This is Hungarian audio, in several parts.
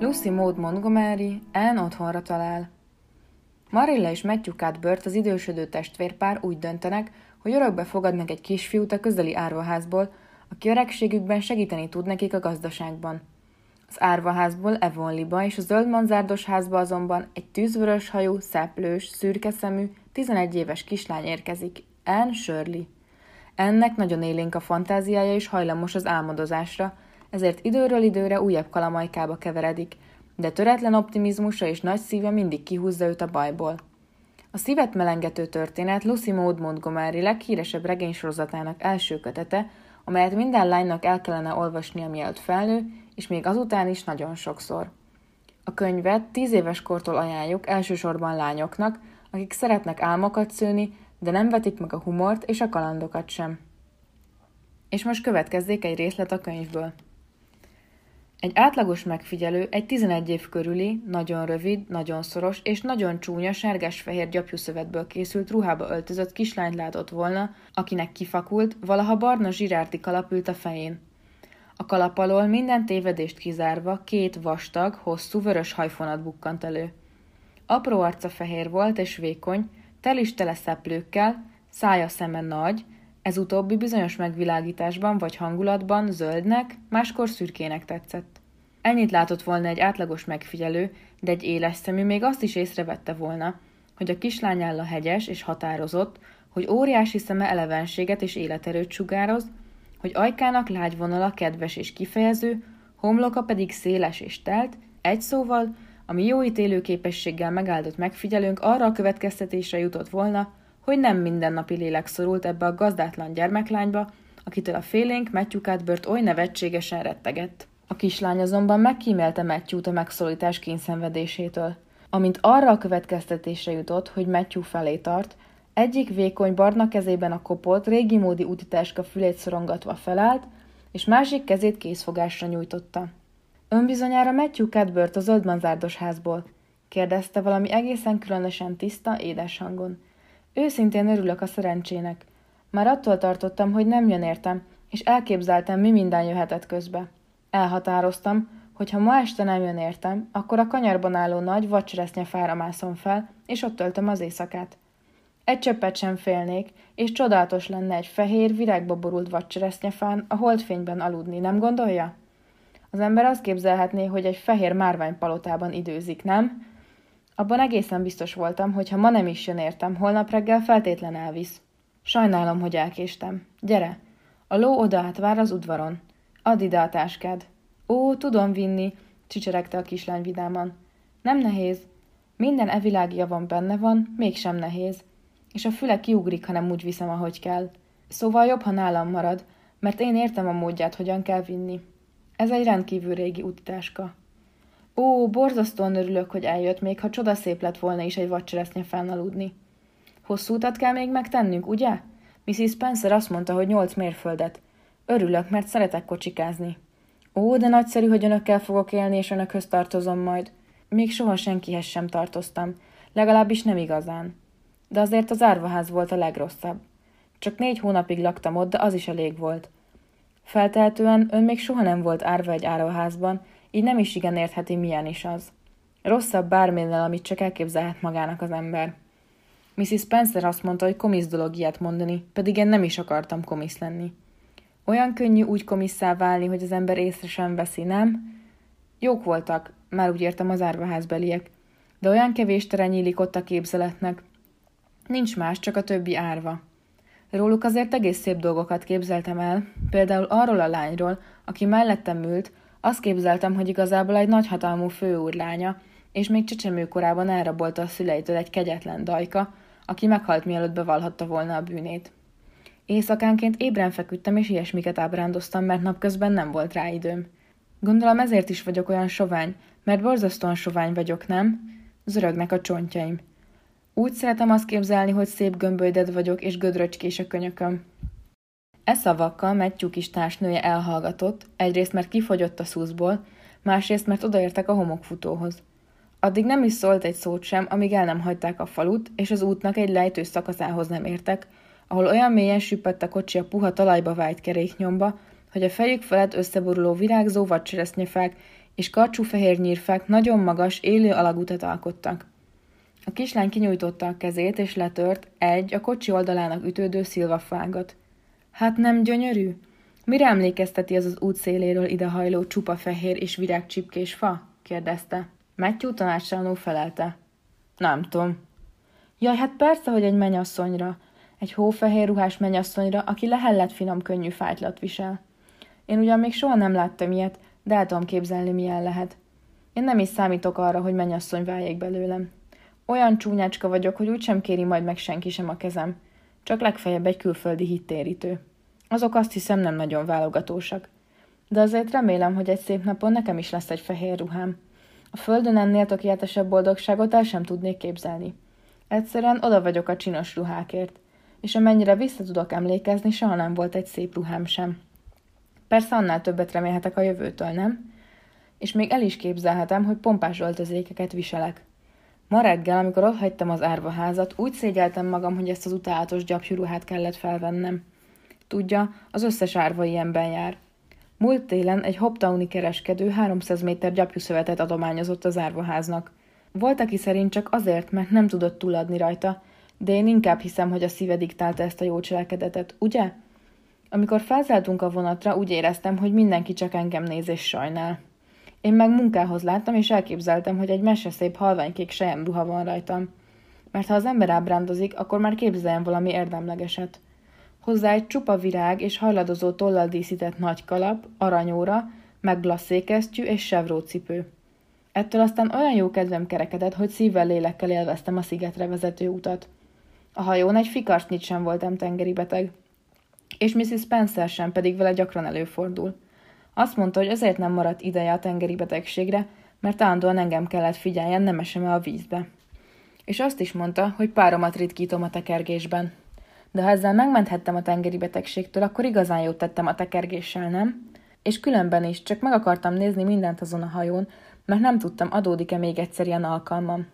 Lucy Maud Montgomery Anne otthonra talál. Marilla és Matthew Cuthbert, az idősödő testvérpár úgy döntenek, hogy örökbe fogadnak egy kisfiút a közeli árvaházból, aki öregségükben segíteni tud nekik a gazdaságban. Az árvaházból Evonliba és a zöld manzárdos házba azonban egy tűzvörös hajú, szeplős, szürke szemű, 11 éves kislány érkezik, Anne Shirley. Ennek nagyon élénk a fantáziája és hajlamos az álmodozásra, ezért időről időre újabb kalamajkába keveredik, de töretlen optimizmusa és nagy szíve mindig kihúzza őt a bajból. A szívet melengető történet Lucy Maud Montgomery leghíresebb regénysorozatának első kötete, amelyet minden lánynak el kellene olvasnia, mielőtt felnő, és még azután is nagyon sokszor. A könyvet tíz éves kortól ajánljuk elsősorban lányoknak, akik szeretnek álmokat szőni, de nem vetik meg a humort és a kalandokat sem. És most következzék egy részlet a könyvből. Egy átlagos megfigyelő egy 11 év körüli, nagyon rövid, nagyon szoros és nagyon csúnya sárgás-fehér gyapjúszövetből készült ruhába öltözött kislányt látott volna, akinek kifakult, valaha barna zsirárti kalap ült a fején. A kalap alól minden tévedést kizárva két vastag, hosszú vörös hajfonat bukkant elő. Apró arca fehér volt és vékony, tel is tele szeplőkkel, szája szeme nagy, ez utóbbi bizonyos megvilágításban vagy hangulatban zöldnek, máskor szürkének tetszett. Ennyit látott volna egy átlagos megfigyelő, de egy éles szemű még azt is észrevette volna, hogy a kislány áll a hegyes és határozott, hogy óriási szeme elevenséget és életerőt sugároz, hogy ajkának lágy vonala kedves és kifejező, homloka pedig széles és telt, egy szóval, ami jó ítélő képességgel megáldott megfigyelőnk arra a következtetésre jutott volna, hogy nem mindennapi lélek szorult ebbe a gazdátlan gyermeklányba, akitől a félénk Matthew bört oly nevetségesen rettegett. A kislány azonban megkímélte Matthew-t a megszólítás kényszenvedésétől. Amint arra a következtetésre jutott, hogy Matthew felé tart, egyik vékony barna kezében a kopott, régi módi utitáska fülét szorongatva felállt, és másik kezét készfogásra nyújtotta. Önbizonyára Matthew Cadbert a zöldmanzárdos házból? kérdezte valami egészen különösen tiszta, édes hangon. Őszintén örülök a szerencsének. Már attól tartottam, hogy nem jön értem, és elképzeltem, mi minden jöhetett közbe. Elhatároztam, hogy ha ma este nem jön értem, akkor a kanyarban álló nagy vacseresznye fára mászom fel, és ott töltöm az éjszakát. Egy csöppet sem félnék, és csodálatos lenne egy fehér, virágba borult vacseresznyefán a holdfényben aludni, nem gondolja? Az ember azt képzelhetné, hogy egy fehér márványpalotában időzik, nem? Abban egészen biztos voltam, hogy ha ma nem is jön értem, holnap reggel feltétlen elvisz. Sajnálom, hogy elkéstem. Gyere! A ló oda vár az udvaron. Add ide a táskád. Ó, tudom vinni, csicseregte a kislány vidáman. Nem nehéz. Minden evilágia van benne van, mégsem nehéz. És a füle kiugrik, ha nem úgy viszem, ahogy kell. Szóval jobb, ha nálam marad, mert én értem a módját, hogyan kell vinni. Ez egy rendkívül régi útitáska. Ó, borzasztóan örülök, hogy eljött, még ha csodaszép lett volna is egy vacseresznye fennaludni. Hosszú utat kell még megtennünk, ugye? Mrs. Spencer azt mondta, hogy nyolc mérföldet. Örülök, mert szeretek kocsikázni. Ó, de nagyszerű, hogy önökkel fogok élni, és önökhöz tartozom majd. Még soha senkihez sem tartoztam, legalábbis nem igazán. De azért az árvaház volt a legrosszabb. Csak négy hónapig laktam ott, de az is elég volt. Feltehetően ön még soha nem volt árva egy árvaházban, így nem is igen értheti, milyen is az. Rosszabb bárminnel, amit csak elképzelhet magának az ember. Mrs. Spencer azt mondta, hogy komisz dolog ilyet mondani, pedig én nem is akartam komisz lenni. Olyan könnyű úgy komisszá válni, hogy az ember észre sem veszi, nem? Jók voltak, már úgy értem az árvaházbeliek, de olyan kevés tere nyílik ott a képzeletnek. Nincs más, csak a többi árva. Róluk azért egész szép dolgokat képzeltem el, például arról a lányról, aki mellettem ült, azt képzeltem, hogy igazából egy nagyhatalmú főúrlánya, és még csecsemő korában elrabolta a szüleitől egy kegyetlen dajka, aki meghalt mielőtt bevallhatta volna a bűnét. Éjszakánként ébren feküdtem, és ilyesmiket ábrándoztam, mert napközben nem volt rá időm. Gondolom ezért is vagyok olyan sovány, mert borzasztóan sovány vagyok, nem? Zörögnek a csontjaim. Úgy szeretem azt képzelni, hogy szép gömbölyded vagyok, és gödröcskés a könyököm. E szavakkal Matthew kis társnője elhallgatott, egyrészt mert kifogyott a szuszból, másrészt mert odaértek a homokfutóhoz. Addig nem is szólt egy szót sem, amíg el nem hagyták a falut, és az útnak egy lejtő szakaszához nem értek, ahol olyan mélyen süppett a kocsi a puha talajba vájt keréknyomba, hogy a fejük felett összeboruló virágzó vadcseresznyefák és karcsú fehér nyírfák nagyon magas, élő alagutat alkottak. A kislány kinyújtotta a kezét, és letört egy, a kocsi oldalának ütődő szilvafágat. Hát nem gyönyörű? Mire emlékezteti az az út széléről idehajló csupa fehér és virágcsipkés fa? kérdezte. Matthew tanácsálanul felelte. Nem tudom. Jaj, hát persze, hogy egy menyasszonyra. Egy hófehér ruhás menyasszonyra, aki lehellett finom könnyű fájtlat visel. Én ugyan még soha nem láttam ilyet, de el tudom képzelni, milyen lehet. Én nem is számítok arra, hogy mennyasszony váljék belőlem. Olyan csúnyácska vagyok, hogy úgysem kéri majd meg senki sem a kezem. Csak legfeljebb egy külföldi hittérítő. Azok azt hiszem nem nagyon válogatósak. De azért remélem, hogy egy szép napon nekem is lesz egy fehér ruhám. A földön ennél tökéletesebb boldogságot el sem tudnék képzelni. Egyszerűen oda vagyok a csinos ruhákért, és amennyire vissza tudok emlékezni, soha nem volt egy szép ruhám sem. Persze annál többet remélhetek a jövőtől, nem? És még el is képzelhetem, hogy pompás öltözékeket viselek. Ma reggel, amikor ott hagytam az árvaházat, úgy szégyeltem magam, hogy ezt az utálatos gyapjúruhát kellett felvennem. Tudja, az összes árva ilyenben jár. Múlt télen egy hoptowni kereskedő 300 méter gyapjúszövetet adományozott az árvaháznak. Volt, aki szerint csak azért, mert nem tudott túladni rajta, de én inkább hiszem, hogy a szíve diktálta ezt a jó cselekedetet, ugye? Amikor felszálltunk a vonatra, úgy éreztem, hogy mindenki csak engem néz és sajnál. Én meg munkához láttam, és elképzeltem, hogy egy meseszép halványkék ruha van rajtam. Mert ha az ember ábrándozik, akkor már képzeljen valami érdemlegeset. Hozzá egy csupa virág és hajladozó tollal díszített nagy kalap, aranyóra, meg blasszékesztyű és sevrócipő. Ettől aztán olyan jó kedvem kerekedett, hogy szívvel lélekkel élveztem a szigetre vezető utat. A hajón egy fikarsnyit sem voltam tengeri beteg, és Mrs. Spencer sem pedig vele gyakran előfordul. Azt mondta, hogy azért nem maradt ideje a tengeri betegségre, mert állandóan engem kellett figyeljen, nem esem a vízbe. És azt is mondta, hogy páromat ritkítom a tekergésben. De ha ezzel megmenthettem a tengeri betegségtől, akkor igazán jót tettem a tekergéssel, nem? És különben is, csak meg akartam nézni mindent azon a hajón, mert nem tudtam, adódik-e még egyszer ilyen alkalmam.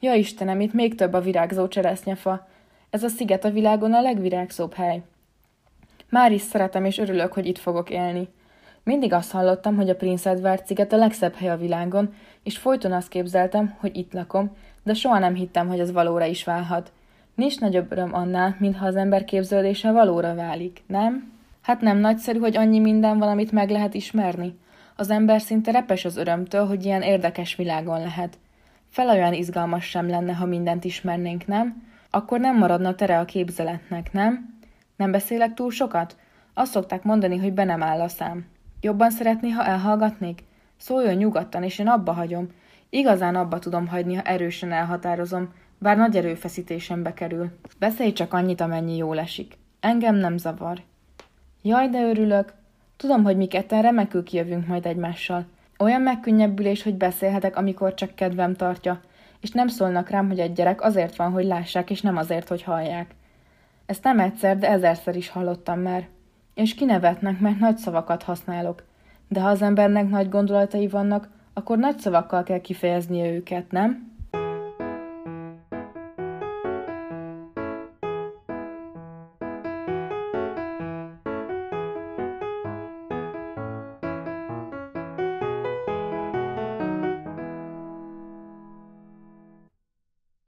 Ja Istenem, itt még több a virágzó cseresznyefa. Ez a sziget a világon a legvirágszóbb hely. Már is szeretem és örülök, hogy itt fogok élni. Mindig azt hallottam, hogy a Prince Edward sziget a legszebb hely a világon, és folyton azt képzeltem, hogy itt lakom, de soha nem hittem, hogy ez valóra is válhat. Nincs nagyobb öröm annál, mintha az ember képződése valóra válik, nem? Hát nem nagyszerű, hogy annyi minden van, amit meg lehet ismerni. Az ember szinte repes az örömtől, hogy ilyen érdekes világon lehet. Fel olyan izgalmas sem lenne, ha mindent ismernénk, nem? Akkor nem maradna tere a képzeletnek, nem? Nem beszélek túl sokat? Azt szokták mondani, hogy be nem áll a szám. Jobban szeretné, ha elhallgatnék? Szóljon nyugodtan, és én abba hagyom. Igazán abba tudom hagyni, ha erősen elhatározom, bár nagy erőfeszítésembe kerül. Beszélj csak annyit, amennyi jól esik. Engem nem zavar. Jaj, de örülök. Tudom, hogy mi ketten remekül kijövünk majd egymással. Olyan megkönnyebbülés, hogy beszélhetek, amikor csak kedvem tartja, és nem szólnak rám, hogy egy gyerek azért van, hogy lássák, és nem azért, hogy hallják. Ezt nem egyszer, de ezerszer is hallottam már. És kinevetnek, mert nagy szavakat használok. De ha az embernek nagy gondolatai vannak, akkor nagy szavakkal kell kifejeznie őket, nem?